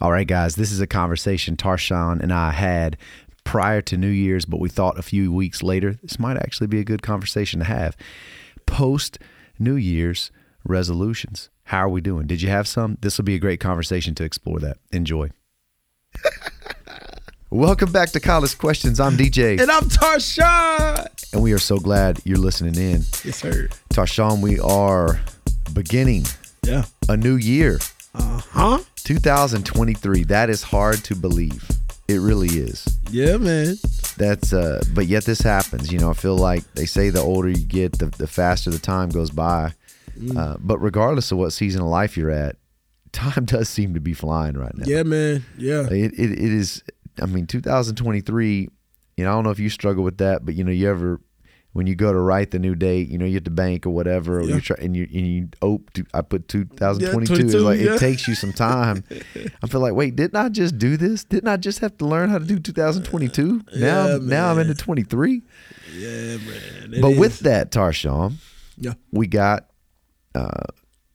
All right, guys, this is a conversation Tarshawn and I had prior to New Year's, but we thought a few weeks later this might actually be a good conversation to have. Post New Year's resolutions. How are we doing? Did you have some? This will be a great conversation to explore that. Enjoy. Welcome back to College Questions. I'm DJ, And I'm Tarshawn. and we are so glad you're listening in. Yes, sir. Tarshawn, we are beginning Yeah. a new year. Uh huh. 2023. That is hard to believe. It really is. Yeah, man. That's uh but yet this happens. You know, I feel like they say the older you get, the, the faster the time goes by. Uh, but regardless of what season of life you're at, time does seem to be flying right now. Yeah, man. Yeah. It, it, it is I mean 2023, you know, I don't know if you struggle with that, but you know, you ever when you go to write the new date, you know, you at the bank or whatever, or Yeah. you try and you and you oh, I put 2022. Yeah, it's like yeah. it takes you some time. I feel like, wait, didn't I just do this? Didn't I just have to learn how to do 2022? Now, Yeah, now I'm into 23. Yeah, man. It but is. with that, Tarshawn, Yeah. we got uh,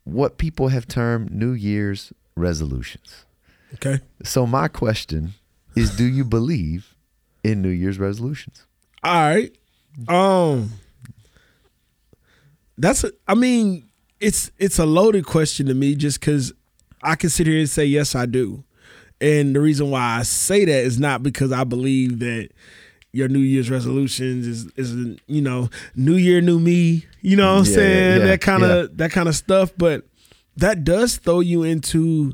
what people have termed New Year's resolutions. Okay. So my question is, do you believe in New Year's resolutions? All right. Um. That's. A, I mean, it's it's a loaded question to me, just because I can sit here and say yes, I do, and the reason why I say that is not because I believe that your New Year's resolutions is is you know New Year, new me. You know what I'm Yeah, saying? yeah, that kind yeah. of that kind of stuff, but that does throw you into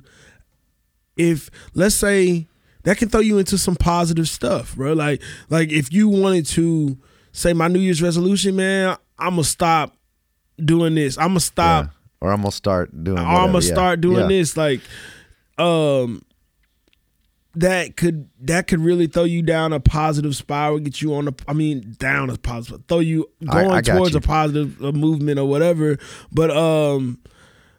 if let's say that can throw you into some positive stuff, bro. Like like if you wanted to say my New Year's resolution, man, I'm gonna stop doing this. I'm gonna stop. Yeah. Or I'm gonna start doing. Or I'm gonna Yeah. start doing Yeah. this. Like, um, that could that could really throw you down a positive spiral, get you on a. I mean, down a positive, throw you going I got towards you. a positive uh, movement or whatever. But um,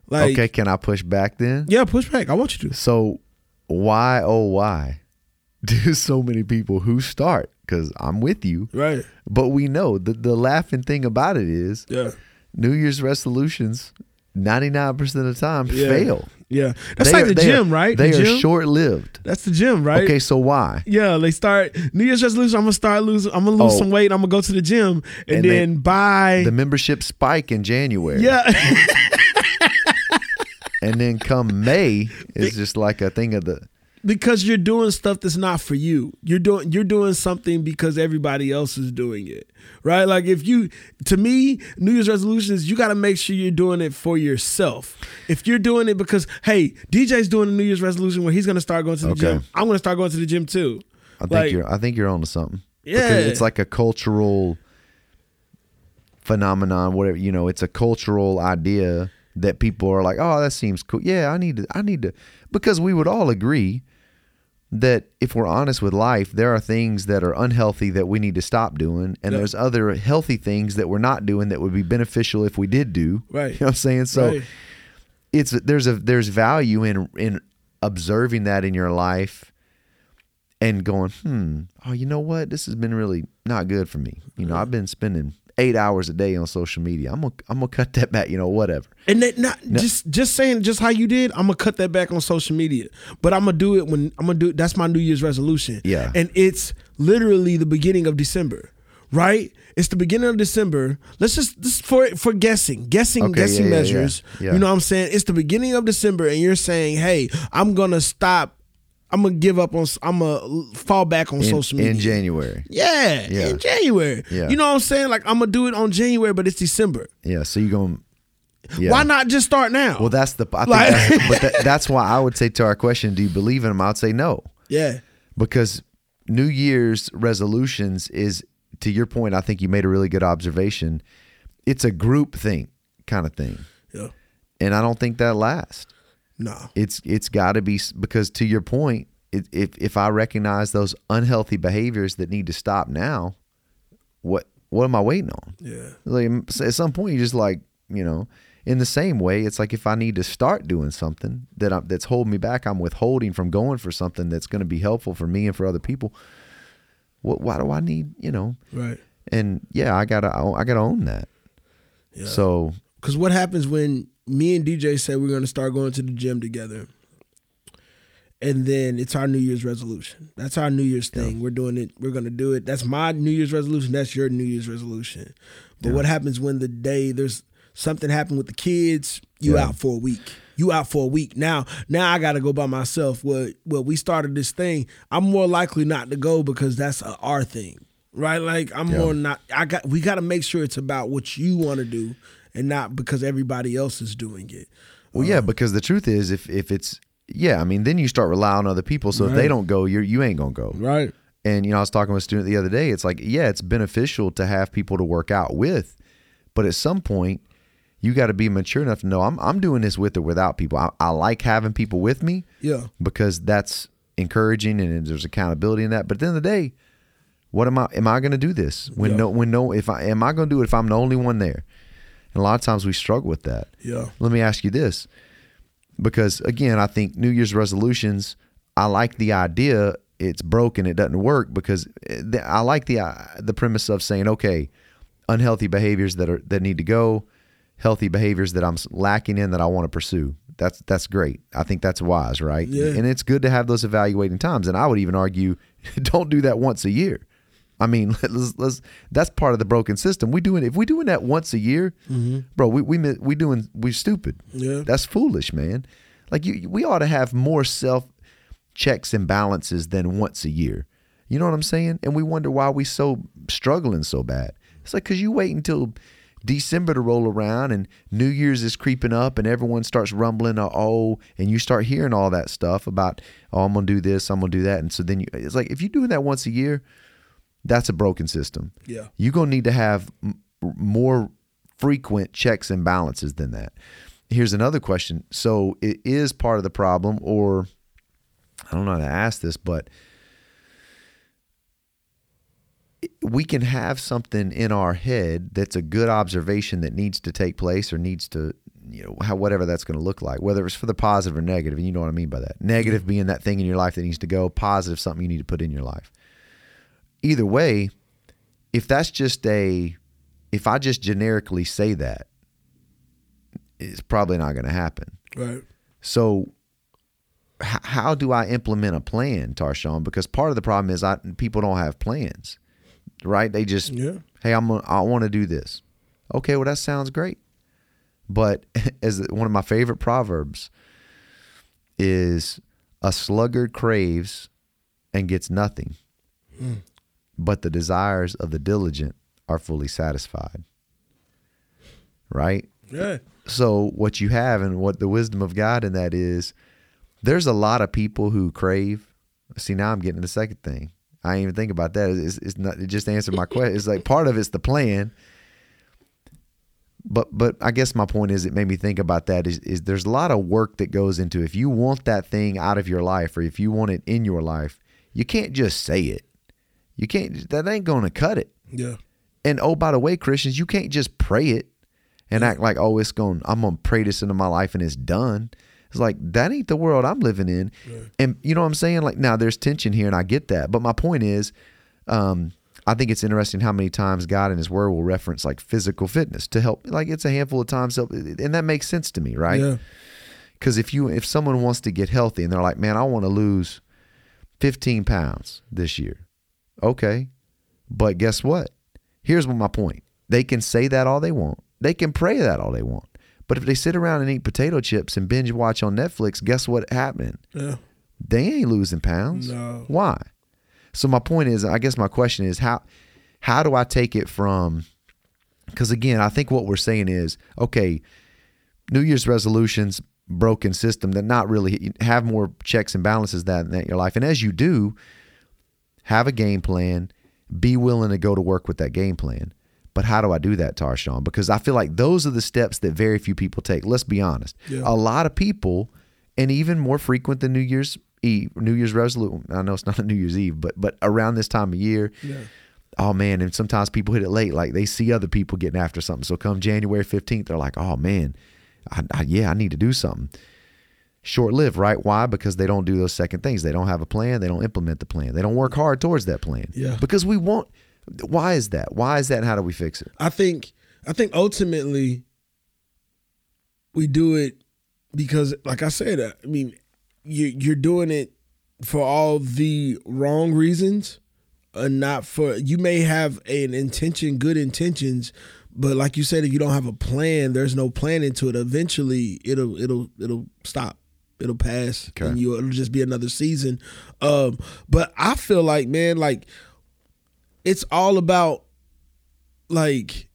like, okay, can I push back then? yeah, push back. I want you to. So why oh why do so many people who start? Because I'm with you, Right. but we know that the laughing thing about it is Yeah. New Year's resolutions. 99% of the time Yeah. fail. Yeah. That's They like are- the are- gym, right? They the are gym? short lived. That's the gym, right? Okay, so why? Yeah, they start New Year's resolution. I'm gonna start losing. I'm gonna lose Oh. some weight. I'm gonna go to the gym and, And then they- buy. The membership spike in January. yeah, And then come May is just like a thing of the because you're doing stuff that's not for you. You're doing you're doing something because everybody else is doing it, right? Like if you, to me, New Year's resolutions, you got to make sure you're doing it for yourself. If you're doing it because hey, DJ's doing a New Year's resolution where he's gonna start going to the Okay. gym, I'm gonna start going to the gym too. I think Like- you're I think you're onto something. Yeah. Because it's like a cultural phenomenon, whatever you know, it's a cultural idea that people are like, Oh, that seems cool. Yeah, I need to I need to because we would all agree that if we're honest with life, there are things that are unhealthy that we need to stop doing, and Yeah. there's other healthy things that we're not doing that would be beneficial if we did do. Right. You know what I'm saying? So Right. it's there's a there's value in in observing that in your life and going, hmm, oh, you know what? This has been really not good for me. You know, I've been spending eight hours a day on social media. I'm gonna I'm gonna cut that back. You know, whatever. And that not just just saying just how you did, I'm gonna cut that back on social media. But I'm gonna do it when I'm gonna do that's my New Year's resolution. Yeah. And it's literally the beginning of December. Right? It's the beginning of December. Let's just this for for guessing. Guessing Okay, guessing yeah, measures. yeah, yeah. You know what I'm saying? It's the beginning of December and you're saying, "Hey, I'm to stop I'm gonna give up on. I'm gonna fall back on In, social media in January. Yeah, Yeah. in January. Yeah. You know what I'm saying? Like I'm gonna do it on January, but it's December. Yeah. So you going. Yeah. Why not just start now? Well, that's the. I think Like- that's, but that, that's why I would say to our question, do you believe in them? I'd say no. yeah, because New Year's resolutions is to your point. I think you made a really good observation. It's a group thing kind of thing, yeah, and I don't think that lasts. No, It's it's got to be because to your point, if if I recognize those unhealthy behaviors that need to stop now, what what am I waiting on? yeah, Like at some point, you just like you know. In the same way, it's like if I need to start doing something that I'm, that's holding me back, I'm withholding from going for something that's going to be helpful for me and for other people. What? Why do I need? You know? right. And yeah, I gotta I gotta own that. Yeah. So Because what happens when me and DJ said we're gonna start going to the gym together, and then it's our New Year's resolution. That's our New Year's thing. We're doing it. We're gonna do it. That's my New Year's resolution. That's your New Year's resolution. But what happens when the day there's something happened with the kids? You Yeah. out for a week. You out for a week. Now, now I got to go by myself. Well, well, we started this thing. I'm more likely not to go because that's a our thing, right? Like I'm Yeah. more not. I got. We got to make sure it's about what you want to do and not because everybody else is doing it. Well, yeah, um, because the truth is, if if it's yeah, I mean, then you start relying on other people. So if they don't go, you you ain't gonna go. Right. And you know, I was talking with a student the other day. It's like, yeah, it's beneficial to have people to work out with, but at some point, you got to be mature enough to know I'm I'm doing this with or without people. I, I like having people with me Yeah. because that's encouraging and there's accountability in that. But at the end of the day, what am I? Am I going to do this when Yeah. no when no if I am I going to do it if I'm the only one there? And a lot of times we struggle with that. Yeah. Let me ask you this, because again, I think New Year's resolutions. I like the idea. It's broken. It doesn't work because eh, I like the uh, the premise of saying, okay, unhealthy behaviors that are that need to go, healthy behaviors that I'm lacking in that I want to pursue. That's that's great. I think that's wise, right? Yeah. And it's good to have those evaluating times. And I would even argue, don't do that once a year. I mean, let's, let's that's part of the broken system. We doing if we doing that once a year, bro. We we we doing we stupid. Yeah. That's foolish, man. Like you, we ought to have more self checks and balances than once a year. You know what I'm saying? And we wonder why we so struggling so bad. It's like because you wait until December to roll around and New Year's is creeping up and everyone starts rumbling, uh, oh, and you start hearing all that stuff about, oh, I'm gonna do this, I'm gonna do that, and so then you, it's like if you're doing that once a year, that's a broken system. Yeah. You're gonna need to have m- more frequent checks and balances than that. Here's another question. So it is part of the problem, or I don't know how to ask this, but we can have something in our head that's a good observation that needs to take place or needs to, you know, how whatever that's going to look like, whether it's for the positive or negative, and you know what I mean by that. Negative mm-hmm. being that thing in your life that needs to go, positive something you need to put in your life. Either way, if that's just a, if I just generically say that, it's probably not going to happen. Right. So, h- how do I implement a plan, Tarshawn? Because part of the problem is I people don't have plans, right? They just, Yeah. hey, I'm gonna, I want to do this. Okay, well that sounds great, but as one of my favorite proverbs is, a sluggard craves and gets nothing, hmm. But the desires of the diligent are fully satisfied. Right? Yeah. So what you have and what the wisdom of God in that is, there's a lot of people who crave. See, now I'm getting to the second thing. I didn't even think about that. It's, it's not. It just answered my question. It's like part of it's the plan. But but I guess my point is, it made me think about that. Is is there's a lot of work that goes into if you want that thing out of your life or if you want it in your life, you can't just say it. You can't. That ain't going to cut it. Yeah. And oh, by the way, Christians, you can't just pray it and act like, oh, it's going, I'm to pray this into my life and it's done. It's like, that ain't the world I'm living in. And you know what I'm saying? Like, now there's tension here and I get that. But my point is, um, I think it's interesting how many times God in His Word will reference like physical fitness to help. Like, it's a handful of times. And that makes sense to me, right? Yeah. Because if you if someone wants to get healthy and they're like, man, I want to lose 15 pounds this year, okay, but guess what? Here's what my point. They can say that all they want. They can pray that all they want. But if they sit around and eat potato chips and binge watch on Netflix, guess what happened? Yeah. They ain't losing pounds. No. Why? So my point is, I guess my question is how how do I take it from because again, I think what we're saying is, okay, New Year's resolutions, broken system that not really have more checks and balances that in your life. And as you do, have a game plan, be willing to go to work with that game plan. But how do I do that, Tarshawn? Because I feel like those are the steps that very few people take. Let's be honest. Yeah. A lot of people, and even more frequent than New Year's Eve, New Year's resolution. I know it's not a New Year's Eve, but but around this time of year, Yeah. oh man, and sometimes people hit it late. Like they see other people getting after something. So come January 15th, they're like, oh man, I, I, yeah, I need to do something. Short lived, right? Why? Because they don't do those second things. They don't have a plan. They don't implement the plan. They don't work hard towards that plan. Yeah. Because we want, why is that? Why is that? And how do we fix it? I think I think ultimately we do it because like I said, I mean, you you're doing it for all the wrong reasons, and not for you may have an intention, good intentions, but like you said, if you don't have a plan, there's no plan into it. Eventually, it'll it'll it'll stop. It'll pass, Okay. and you it'll just be another season. Um, but I feel like, man, like it's all about like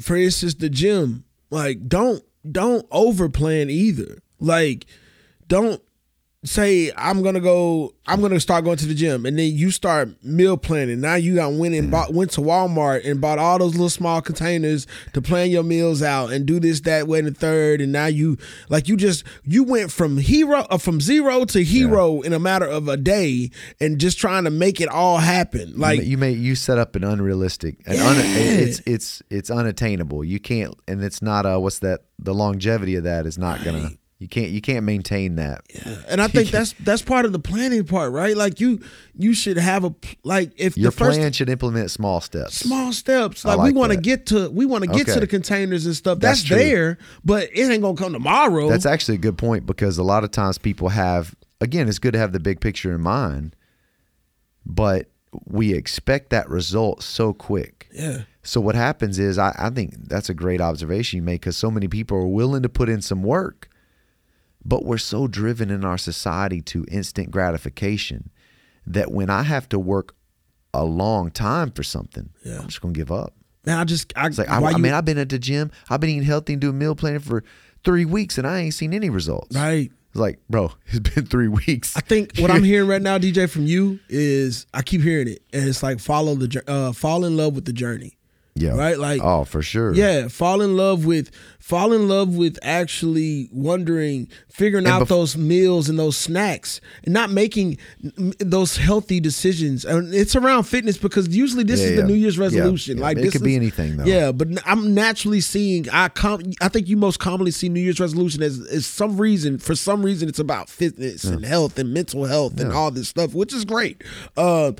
for instance the gym like don't don't overplan either like don't say i'm gonna go i'm gonna start going to the gym. And then you start meal planning. Now you got went and bought went to walmart and bought all those little small containers to plan your meals out and do this that way and the third. And now you like you just you went from hero uh, from zero to hero in a matter of a day and just trying to make it all happen. Like you may you set up an unrealistic and un, it's it's it's unattainable. You can't and it's not uh what's that the longevity of that is not gonna you can't you can't maintain that Yeah. and I think that's that's part of the planning part, right? Like you you should have a like if your the first plan should implement small steps small steps, like, like we want to get to we want to get to the containers and stuff. That's That's, there, but it ain't gonna come tomorrow. That's actually a good point because a lot of times people have again, it's good to have the big picture in mind, but we expect that result so quick. yeah, So what happens is I, I think that's a great observation you make because so many people are willing to put in some work, but we're so driven in our society to instant gratification that when I have to work a long time for something, Yeah. I'm just gonna give up. man. I just I, like I, I you- mean, I've been at the gym, I've been eating healthy and doing meal planning for three weeks, and I ain't seen any results. right. It's like, bro, it's been three weeks. I think what I'm hearing right now, DJ, from you is I keep hearing it, and it's like follow the uh, fall in love with the journey. Yeah, right, like- oh, for sure. Yeah, fall in love with fall in love with actually wondering, figuring And out bef- those meals and those snacks, and not making those healthy decisions. And it's around fitness because usually this Yeah, is the. New Year's resolution. yeah. Like It this could be anything, though. Yeah, but I'm naturally seeing. I com- I think you most commonly see New Year's resolution as, as some reason. For some reason, it's about fitness and health and mental health and all this stuff, which is great. Uh,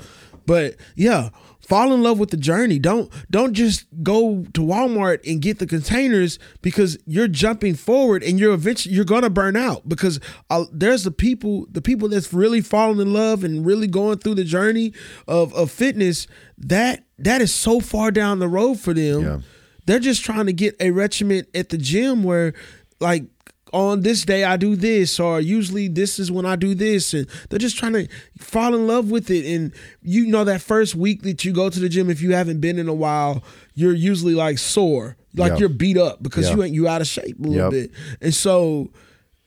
but yeah, fall in love with the journey. Don't don't just go to Walmart and get the containers because you're jumping forward and you're eventually you're gonna burn out because uh, there's the people the people that's really falling in love and really going through the journey of of fitness that that is so far down the road for them. Yeah. They're just trying to get a regiment at the gym where like on this day I do this or usually this is when I do this and they're just trying to fall in love with it and you know that first week that you go to the gym if you haven't been in a while you're usually like sore like Yeah. you're beat up because Yeah. you ain't you out of shape a little Yep. bit and so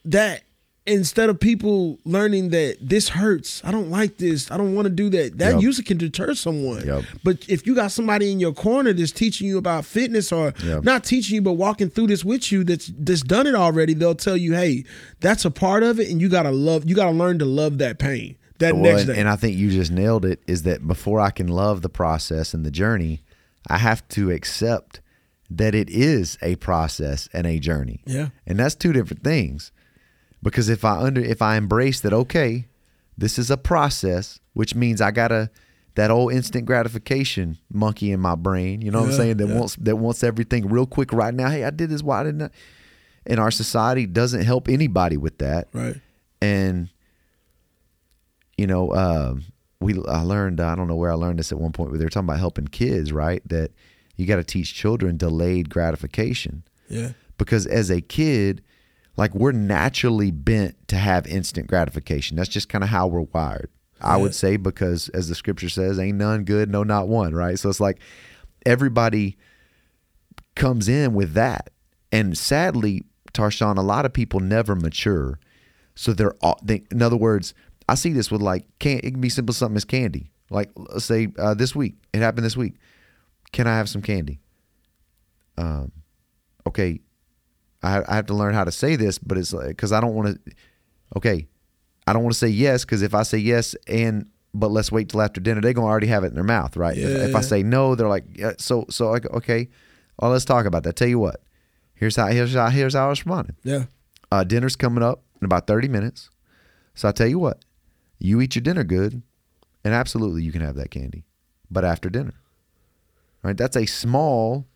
that instead of people learning that this hurts I don't like this I don't want to do that that Yep. usually can deter someone Yep. but if you got somebody in your corner that's teaching you about fitness or Yep. not teaching you but walking through this with you that's that's done it already, they'll tell you, "Hey, that's a part of it and you got to love you got to learn to love that pain." That Well, next and, day. and I think you just nailed it. Is that before I can love the process and the journey, I have to accept that it is a process and a journey. Yeah. and that's two different things. Because if I under if I embrace that, okay, this is a process, which means I gotta that old instant gratification monkey in my brain. You know what I'm saying? That yeah. wants that wants everything real quick right now. Hey, I did this. Why didn't I? And our society doesn't help anybody with that right. and you know um we i learned i don't know where i learned this at one point where they were talking about helping kids right that you got to teach children delayed gratification Yeah. because as a kid like we're naturally bent to have instant gratification. That's just kind of how we're wired. I would say because as the scripture says ain't none good no not one right? So it's like everybody comes in with that. And sadly tarshawn a lot of people never mature. So they're all they, in other words i see this with like can't. it can be simple something as candy. Like let's say uh, this week it happened this week. Can i have some candy? Um okay I, I have to learn how to say this, but it's like because I don't want to. Okay, I don't want to say yes because if I say yes and but let's wait till after dinner, they're gonna already have it in their mouth, right? If, if I say no, they're like, yeah, so so like okay, well let's talk about that. Tell you what, here's how here's how here's how I responded. Yeah. Uh, dinner's coming up in about thirty minutes, so I tell you what, you eat your dinner good, and absolutely you can have that candy, but after dinner, right? That's a small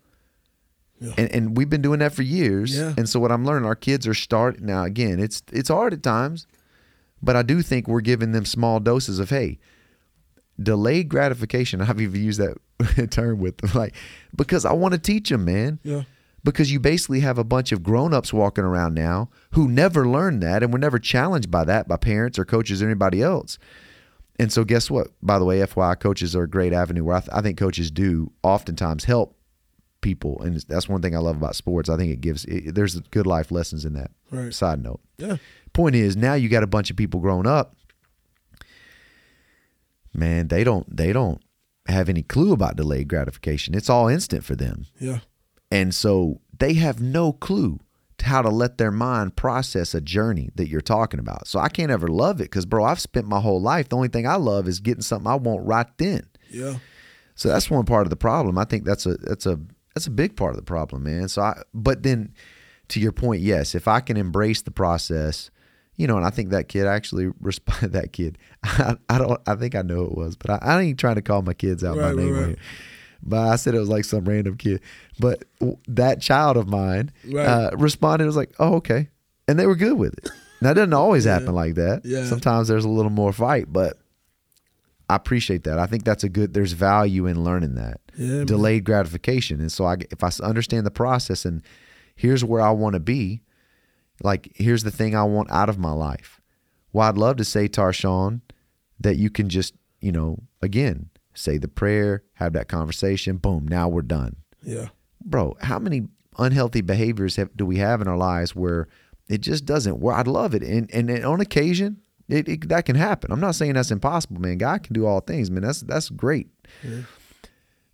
Yeah. and, and we've been doing that for years. Yeah. And so what I'm learning, our kids are starting now. Again, it's it's hard at times, But I do think we're giving them small doses of hey, delayed gratification. I've even used that term with them, like because I want to teach them, man. Yeah. Because you basically have a bunch of grown-ups walking around now who never learned that and were never challenged by that by parents or coaches or anybody else. And so, guess what? By the way, FYI, coaches are a great avenue where I, th- I think coaches do oftentimes help people, and that's one thing I love about sports. I think it gives it, there's good life lessons in that. Right. Side note. Yeah. Point is, now you got a bunch of people growing up. Man, they don't they don't have any clue about delayed gratification. It's all instant for them. Yeah. And so they have no clue to how to let their mind process a journey that you're talking about. So I can't ever love it because, bro, I've spent my whole life. The only thing I love is getting something I want right then. Yeah. So that's one part of the problem. I think that's a that's a that's a big part of the problem, man. So I but then to your point, yes, if I can embrace the process, you know, and I think that kid actually responded that kid. I, I don't I think I know it was, but I, I ain't trying to call my kids out Right, by name right, right. But I said it was like some random kid. But that child of mine uh, responded. was like, "Oh, okay," and they were good with it. Now it doesn't always happen like that. Yeah. Sometimes there's a little more fight, but I appreciate that. I think that's a good. There's value in learning that Yeah, man. delayed gratification, and so I, if I understand the process and here's where I want to be, like here's the thing I want out of my life. Well, I'd love to say Tarshawn that you can just you know again say the prayer, have that conversation, boom, now we're done Yeah. bro, how many unhealthy behaviors have, do we have in our lives where it just doesn't work? I'd love it. And, and, on occasion, it, it, that can happen. I'm not saying that's impossible, man. God can do all things, man. That's, that's great.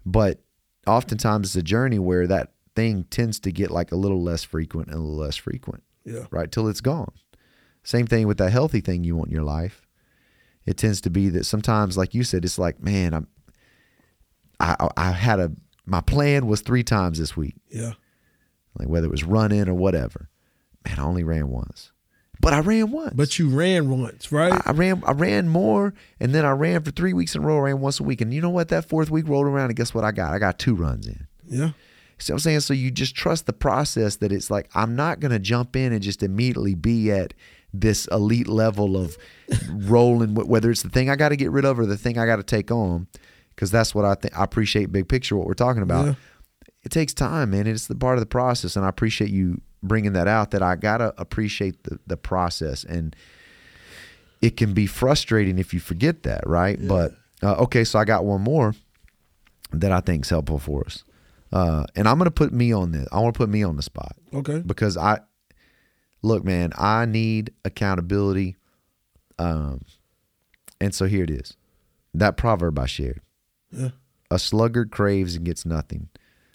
But oftentimes it's a journey where that thing tends to get like a little less frequent and a little less frequent, Yeah. right? Till it's gone. Same thing with that healthy thing you want in your life. It tends to be that sometimes, like you said, it's like, man, I'm, I, I had a, my plan was three times this week Yeah. like whether it was running or whatever. Man, I only ran once, but I ran once. But you ran once, right? I, I ran, I ran more, and then I ran for three weeks in a row. I ran once a week, and you know what? That fourth week rolled around, and guess what? I got, I got two runs in. yeah. See what I'm saying? So you just trust the process that it's like I'm not gonna jump in and just immediately be at this elite level of rolling, whether it's the thing I got to get rid of or the thing I got to take on, because that's what I think. I appreciate big picture what we're talking about. Yeah. It takes time, man. It's the part of the process, and I appreciate you bringing that out. That I gotta appreciate the the process, and it can be frustrating if you forget that, right? But uh, okay, so I got one more that I think is helpful for us. Uh, and I'm to put me on this. I want to put me on the spot Okay. because I look, man, I need accountability. Um, and so here it is. That proverb I shared. Yeah. A sluggard craves and gets nothing.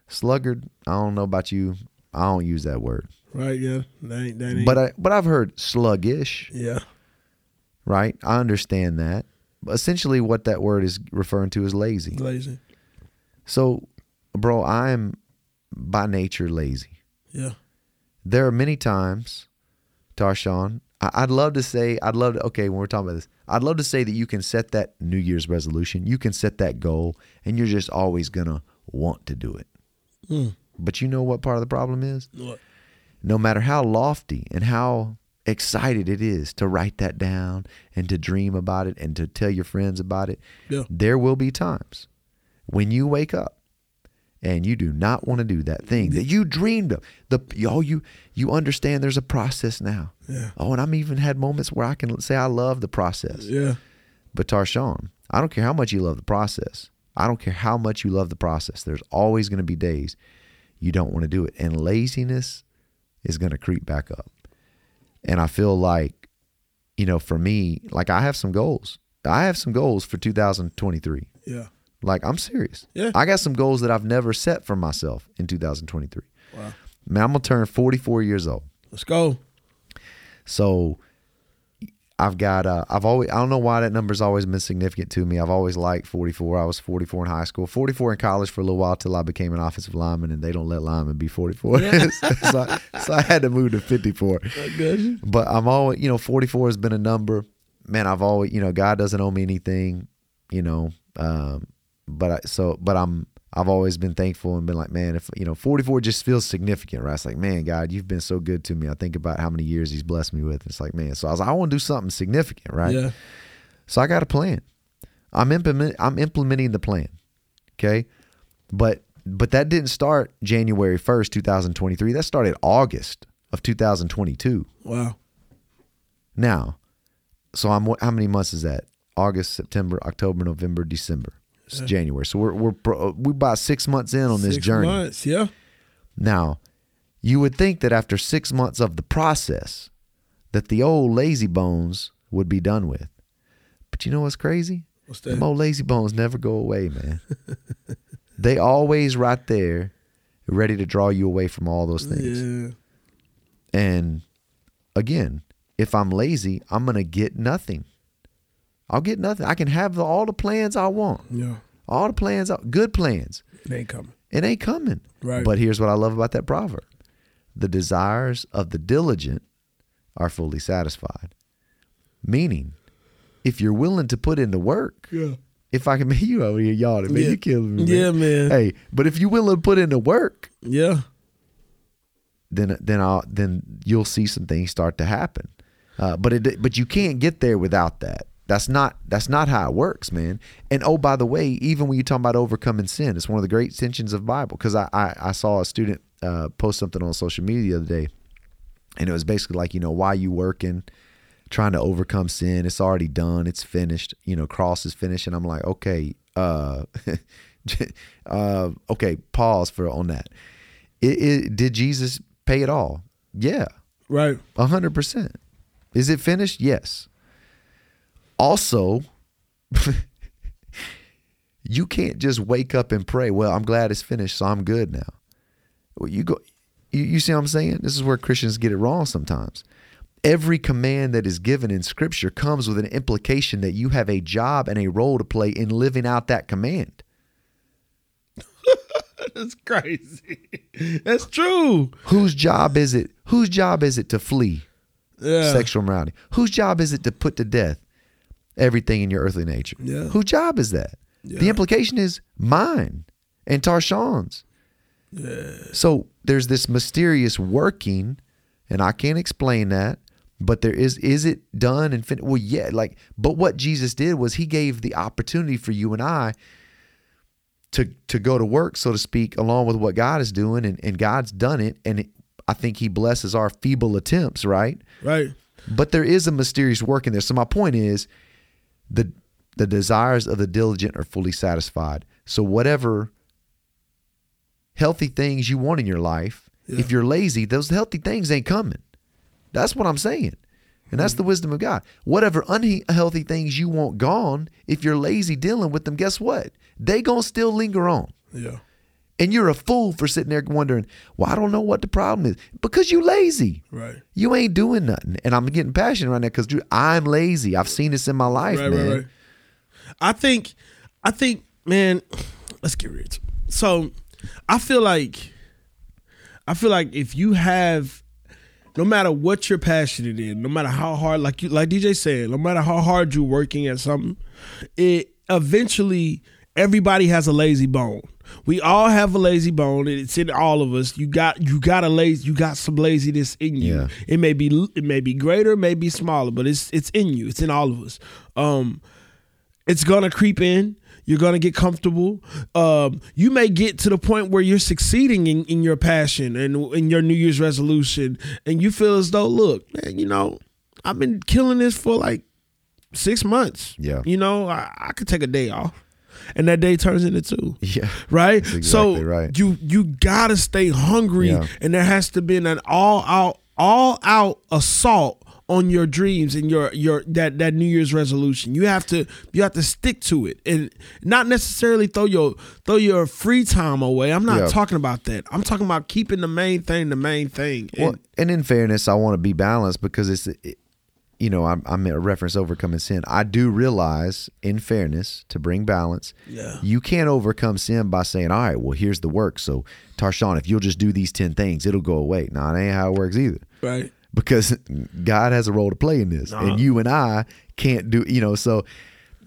Sluggard, I don't know about you. I don't use that word. Right. Yeah. That ain't. That ain't. But I but I've heard sluggish, yeah. right? I understand that. But essentially what that word is referring to is lazy. Lazy. So, bro, I'm by nature lazy. Yeah. There are many times, Tarshawn, I- I'd love to say, I'd love to, okay, when we're talking about this, I'd love to say that you can set that New Year's resolution, you can set that goal, and you're just always going to want to do it. Mm. But you know what part of the problem is? What? No matter how lofty and how excited it is to write that down and to dream about it and to tell your friends about it, Yeah. there will be times when you wake up and you do not want to do that thing that you dreamed of. The oh you you understand there's a process now. Yeah. Oh, and I'm even had moments where I can say I love the process. Yeah. But Tarshawn, I don't care how much you love the process. I don't care how much you love the process. There's always going to be days you don't want to do it, and laziness is going to creep back up. And I feel like, you know, for me, like I have some goals. I have some goals for 2023. Yeah. Like I'm serious. Yeah. I got some goals that I've never set for myself in 2023. Wow. Man, I'm gonna turn 44 years old. Let's go. So I've got uh, I've always I don't know why that number's always been significant to me. I've always liked 44. I was 44 in high school, 44 in college for a little while till I became an offensive lineman, and they don't let linemen be 44. so, I, so I had to move to 54. But I'm always you know 44 has been a number. Man, I've always you know God doesn't owe me anything, you know. Um, but I, so but I'm I've always been thankful and been like, man, if you know, 44 just feels significant, right? It's like, man, God, you've been so good to me. I think about how many years He's blessed me with. It's like, man. So I was like, I want to do something significant, right? Yeah. So I got a plan. I'm implement I'm implementing the plan. Okay. But but that didn't start January 1st, 2023. That started August of 2022. Wow. Now, so I'm how many months is that? August, September, October, November, December. It's January. So we're we're pro- we're about 6 months in on this Six journey. months. Yeah. Now, you would think that after 6 months of the process that the old lazy bones would be done with. But you know what's crazy? What's Them old lazy bones never go away, man. they always right there, ready to draw you away from all those things. Yeah. And again, if I'm lazy, I'm gonna get nothing. I'll get nothing. I can have the, all the plans I want, Yeah. all the plans, good plans. It ain't coming. It ain't coming. Right. But here's what I love about that proverb: the desires of the diligent are fully satisfied. Meaning, if you're willing to put in the work, Yeah. if I can make you over here yawning, man, Yeah. you killing me. Man. Yeah, man. Hey, but if you're willing to put in the work, Yeah. then then I'll then you'll see some things start to happen. Uh, but it but you can't get there without that. That's not that's not how it works, man. And oh, by the way, even when you're talking about overcoming sin, it's one of the great tensions of Bible. Because I, I I saw a student uh, post something on social media the other day, and it was basically like you know why you working, trying to overcome sin. It's already done. It's finished. You know, cross is finished. And I'm like, okay, uh, uh, okay, pause for on that. It, it, did Jesus pay it all? Yeah, Right. a hundred percent. Is it finished? Yes. Also, you can't just wake up and pray. Well, I'm glad it's finished, so I'm good now. Well, you go. You, you see what I'm saying? This is where Christians get it wrong sometimes. Every command that is given in Scripture comes with an implication that you have a job and a role to play in living out that command. That's crazy. That's true. Whose job is it? Whose job is it to flee? Yeah. sexual morality. Whose job is it to put to death everything in your earthly nature? Yeah. Whose job is that? The implication is mine and Tarshawn's. So there's this mysterious working, and I can't explain that. But there is, is it done and finished? Well, yeah, like, but what Jesus did was he gave the opportunity for you and I to to go to work, so to speak, along with what God is doing, and, and God's done it, and it, I think He blesses our feeble attempts, right? Right. But there is a mysterious work in there. So my point is the the desires of the diligent are fully satisfied. So whatever healthy things you want in your life, if you're lazy, those healthy things ain't coming. That's what I'm saying. And that's the wisdom of God. Whatever unhealthy things you want gone, if you're lazy dealing with them, guess what? They going to still linger on. Yeah. And you're a fool for sitting there wondering, well, I don't know what the problem is. Because you're lazy. Right. You ain't doing nothing. And I'm getting passionate right now because I'm lazy. I've seen this in my life, Right, man. right, right. I think, I think, man, let's get rich. So, I feel like, I feel like if you have, no matter what you're passionate in, no matter how hard, like you, like DJ said, no matter how hard you're working at something, it eventually everybody has a lazy bone. We all have a lazy bone. and It's in all of us. You got you got a lazy you got some laziness in you. Yeah. It may be it may be greater, it may be smaller, but it's it's in you. It's in all of us. Um it's gonna creep in. You're gonna get comfortable. Um, you may get to the point where you're succeeding in, in your passion and in your New Year's resolution, and you feel as though, look, man, you know, I've been killing this for like six months. Yeah. you know, I, I could take a day off, and that day turns into two Yeah. right? That's so right. you you gotta stay hungry, Yeah. and there has to be an all out all out assault on your dreams and your your that that New Year's resolution. You have to you have to stick to it and not necessarily throw your throw your free time away. I'm not Yeah. talking about that. I'm talking about keeping the main thing the main thing. And- Well, and in fairness, I want to be balanced because it's, it, you know, I'm, I'm a reference overcoming sin. I do realize, in fairness, to bring balance, Yeah. you can't overcome sin by saying, all right, well, here's the work. So, Tarshawn, if you'll just do these 10 things, it'll go away. No, it ain't how it works either. right. because God has a role to play in this, and you and I can't do. You know, so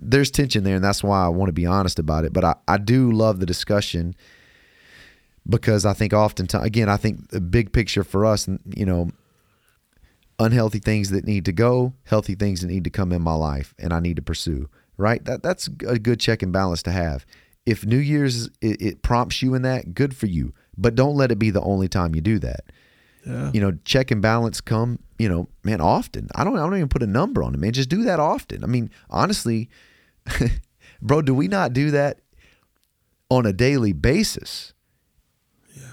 there's tension there, and that's why I want to be honest about it. But I, I do love the discussion because I think oftentimes, again, I think the big picture for us, you know, unhealthy things that need to go, healthy things that need to come in my life, and I need to pursue. Right? That that's a good check and balance to have. If New Year's it, it prompts you in that, good for you. But don't let it be the only time you do that. Yeah. You know, check and balance come, you know, man, often. I don't I don't even put a number on it, man. Just do that often. I mean, honestly, bro, do we not do that on a daily basis?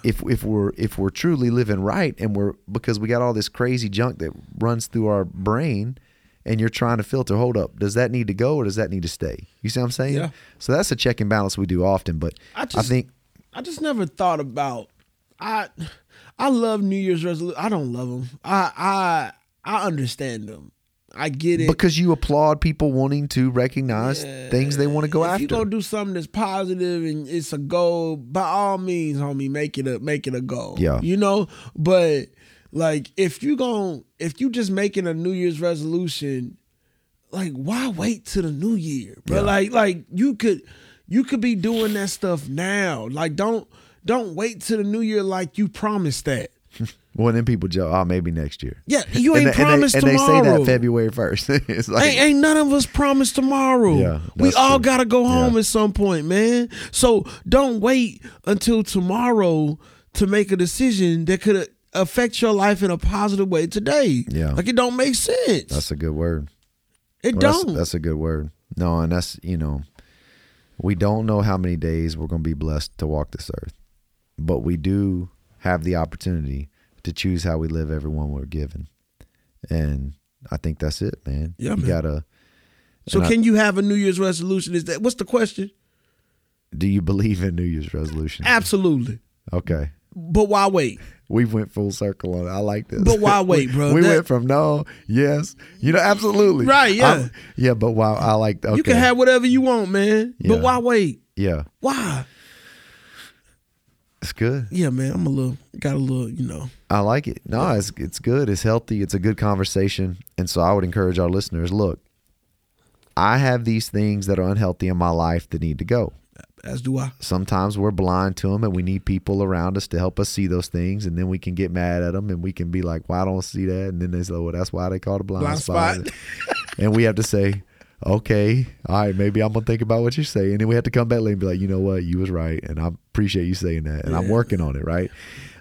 If if we're if we're truly living right and we're because we got all this crazy junk that runs through our brain and you're trying to filter, hold up, does that need to go or does that need to stay? You see what I'm saying? Yeah. So that's a check and balance we do often, but I just, I, think I just never thought about I I love New Year's resolution. I don't love them. I I I understand them. I get it. because you applaud people wanting to recognize things they want to go if after. If you gonna do something that's positive and it's a goal, by all means, homie, make it a make it a goal. Yeah. you know. But like, if you gon' if you just making a New Year's resolution, like, why wait to the New Year? But Yeah. like, like you could you could be doing that stuff now. Like, don't don't wait to the New Year like you promised that. well, then people joke, oh, maybe next year. Yeah, you And ain't they- and they- promised and they, tomorrow. say that February first. it's like, ain't, ain't none of us promised tomorrow. Yeah, we all gotta go home Yeah. at some point, man. So don't wait until tomorrow to make a decision that could affect your life in a positive way today. Yeah. like it don't make sense. that's a good word. it Well, don't. that's a good word. No, and that's you know, we don't know how many days we're going to be blessed to walk this earth, but we do have the opportunity to choose how we live everyone we're given, and I think that's it, man. Yeah, you man. gotta. so and I- can you have a New Year's resolution? Is that what's the question? do you believe in New Year's resolution? Absolutely. Okay. But why wait? We went full circle on it. I like this. But why wait, bro? we That- went from no, yes, you know, absolutely, Right, yeah. I'm- yeah. But why? I like. Okay. You can have whatever you want, man. Yeah. But why wait? Yeah, Why? It's good. Yeah, man. I'm a little got a little, you know. I like it. No, it's it's good. It's healthy. It's a good conversation. And so I would encourage our listeners. Look, I have these things that are unhealthy in my life that need to go. As do I. Sometimes we're blind to them, and we need people around us to help us see those things. And then we can get mad at them, and we can be like, "Why don't I see that?" And then they say, "Well, that's why they call it a blind, Blind spot." spot. and we have to say, "Okay, all right, maybe I'm gonna think about what you're saying." And then we have to come back later and be like, "You know what? You was right, and I appreciate you saying that, and I'm working on it." Right?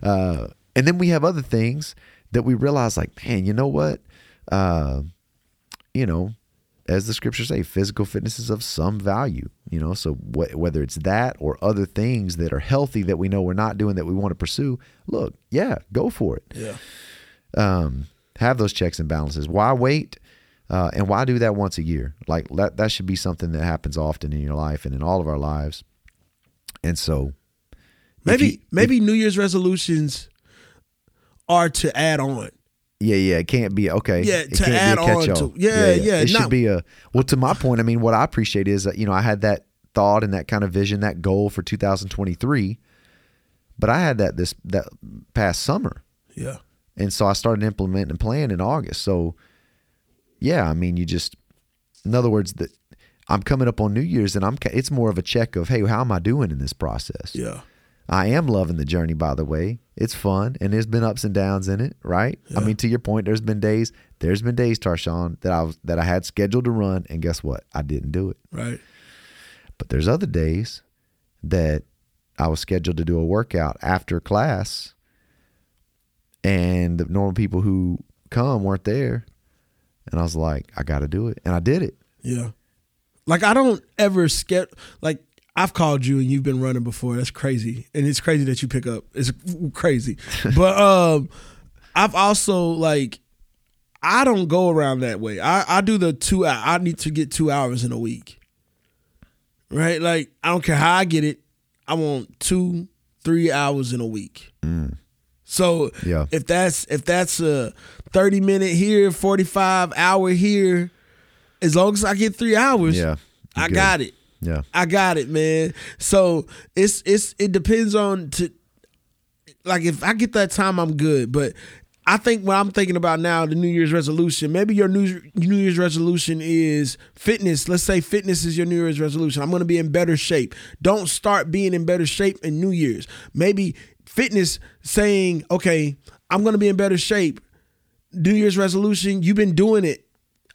Uh, and then we have other things that we realize, like, man, you know what? Uh, you know, as the scriptures say, physical fitness is of some value. You know, so wh- whether it's that or other things that are healthy that we know we're not doing that we want to pursue, look, yeah, go for it Yeah. um, have those checks and balances. Why wait? Uh, and why do that once a year? Like that, that should be something that happens often in your life and in all of our lives. And so, Maybe you- maybe New Year's resolutions are to add on. yeah, yeah, it can't be okay. Yeah, it to can't add be a on to- yeah, yeah, It should be a well. To my point, I mean, what I appreciate is that you know I had that thought and that kind of vision, that goal for 2023, but I had that this that past summer. Yeah. And so I started implementing a plan in August. So yeah, I mean, you just, in other words, that I'm coming up on New Year's and I'm, it's more of a check of, hey, how am I doing in this process? Yeah. I am loving the journey, by the way. It's fun and there's been ups and downs in it, right? I mean, to your point, there's been days, there's been days, Tarshawn, that I was, that I had scheduled to run and guess what? I didn't do it. Right. But there's other days that I was scheduled to do a workout after class, and the normal people who come weren't there, and I was like, I got to do it, and I did it. Yeah. Like I don't ever skip like I've called you and you've been running before. That's crazy. And it's crazy that you pick up. It's crazy. but um I've also like I don't go around that way. I, I do the two I need to get two hours in a week. Right? Like I don't care how I get it. I want two, three hours in a week. So Yeah. if that's if that's a 30 minute here, 45 hour here, as long as I get three hours, Yeah, I good. got it. Yeah, I got it, man. So it's it's it depends on to like if I get that time, I'm good. But I think what I'm thinking about now, the New Year's resolution, maybe your New, New Year's resolution is fitness. Let's say fitness is your New Year's resolution. I'm going to be in better shape. Don't start being in better shape in New Year's. Maybe fitness saying, okay, I'm going to be in better shape. New Year's resolution, you've been doing it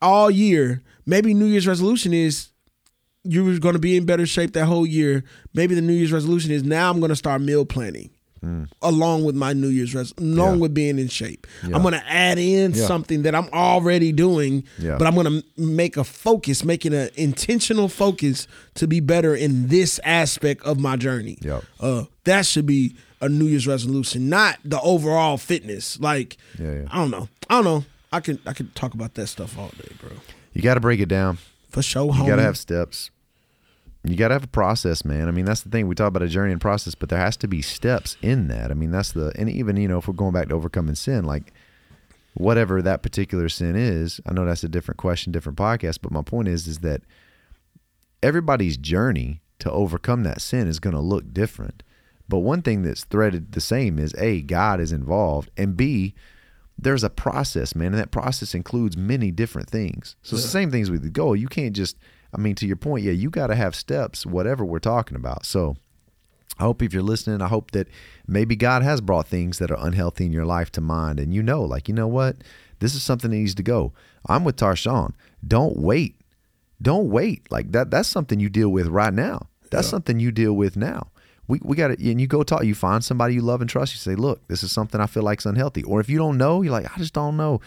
all year. Maybe New Year's resolution is you're going to be in better shape that whole year. Maybe the New Year's resolution is now I'm going to start meal planning along with my New Year's res, along Yeah. with being in shape. Yeah. I'm going to add in Yeah. something that I'm already doing, but I'm going to make a focus, making an intentional focus to be better in this aspect of my journey. Yep. Uh, that should be a New Year's resolution, not the overall fitness. Like, Yeah, yeah. I don't know. I don't know. I can I could talk about that stuff all day, bro. You got to break it down. For sure, You homie. got to have steps. You got to have a process, man. I mean, that's the thing. We talk about a journey and process, but there has to be steps in that. I mean, that's the, and even, you know, if we're going back to overcoming sin, like whatever that particular sin is, I know that's a different question, different podcast, but my point is, is that everybody's journey to overcome that sin is going to look different. But one thing that's threaded the same is A, God is involved, and B, there's a process, man, and that process includes many different things. So it's the same things with the goal. You can't just, I mean, to your point, yeah, you got to have steps, whatever we're talking about. So I hope if you're listening, I hope that maybe God has brought things that are unhealthy in your life to mind, and you know, like, you know what, this is something that needs to go. I'm with Tarshawn. Don't wait. Don't wait. Like that. That's something you deal with right now. That's something you deal with now. We, we got to, and you go talk, you find somebody you love and trust. You say, look, this is something I feel like is unhealthy. Or if you don't know, you're like, I just don't know.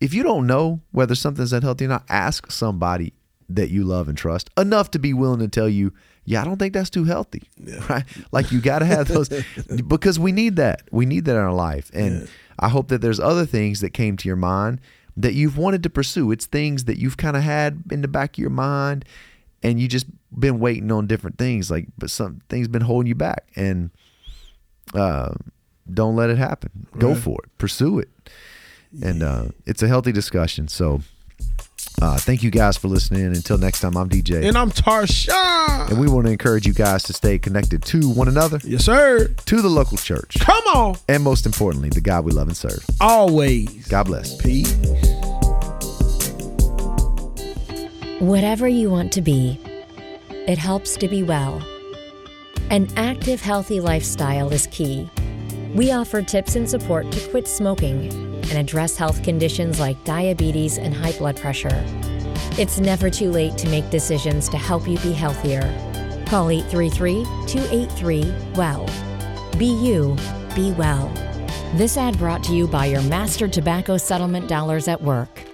If you don't know whether something's unhealthy or not, ask somebody that you love and trust enough to be willing to tell you, yeah, I don't think that's too healthy. Right? Like you got to have those because we need that. We need that in our life. And I hope that there's other things that came to your mind that you've wanted to pursue. It's things that you've kind of had in the back of your mind and you just been waiting on different things like but some things been holding you back and uh don't let it happen. Go Right. for it. Pursue it. And uh it's a healthy discussion. So uh thank you guys for listening. Until next time, I'm DJ. and I'm Tarshawn. And we want to encourage you guys to stay connected to one another, yes, sir. to the local church, Come on. and most importantly, the God we love and serve. Always. God bless. Peace. Whatever you want to be, it helps to be well. An active, healthy lifestyle is key. We offer tips and support to quit smoking and address health conditions like diabetes and high blood pressure. It's never too late to make decisions to help you be healthier. Call 833 283 WELL. Be you, be well. This ad brought to you by your master tobacco settlement dollars at work.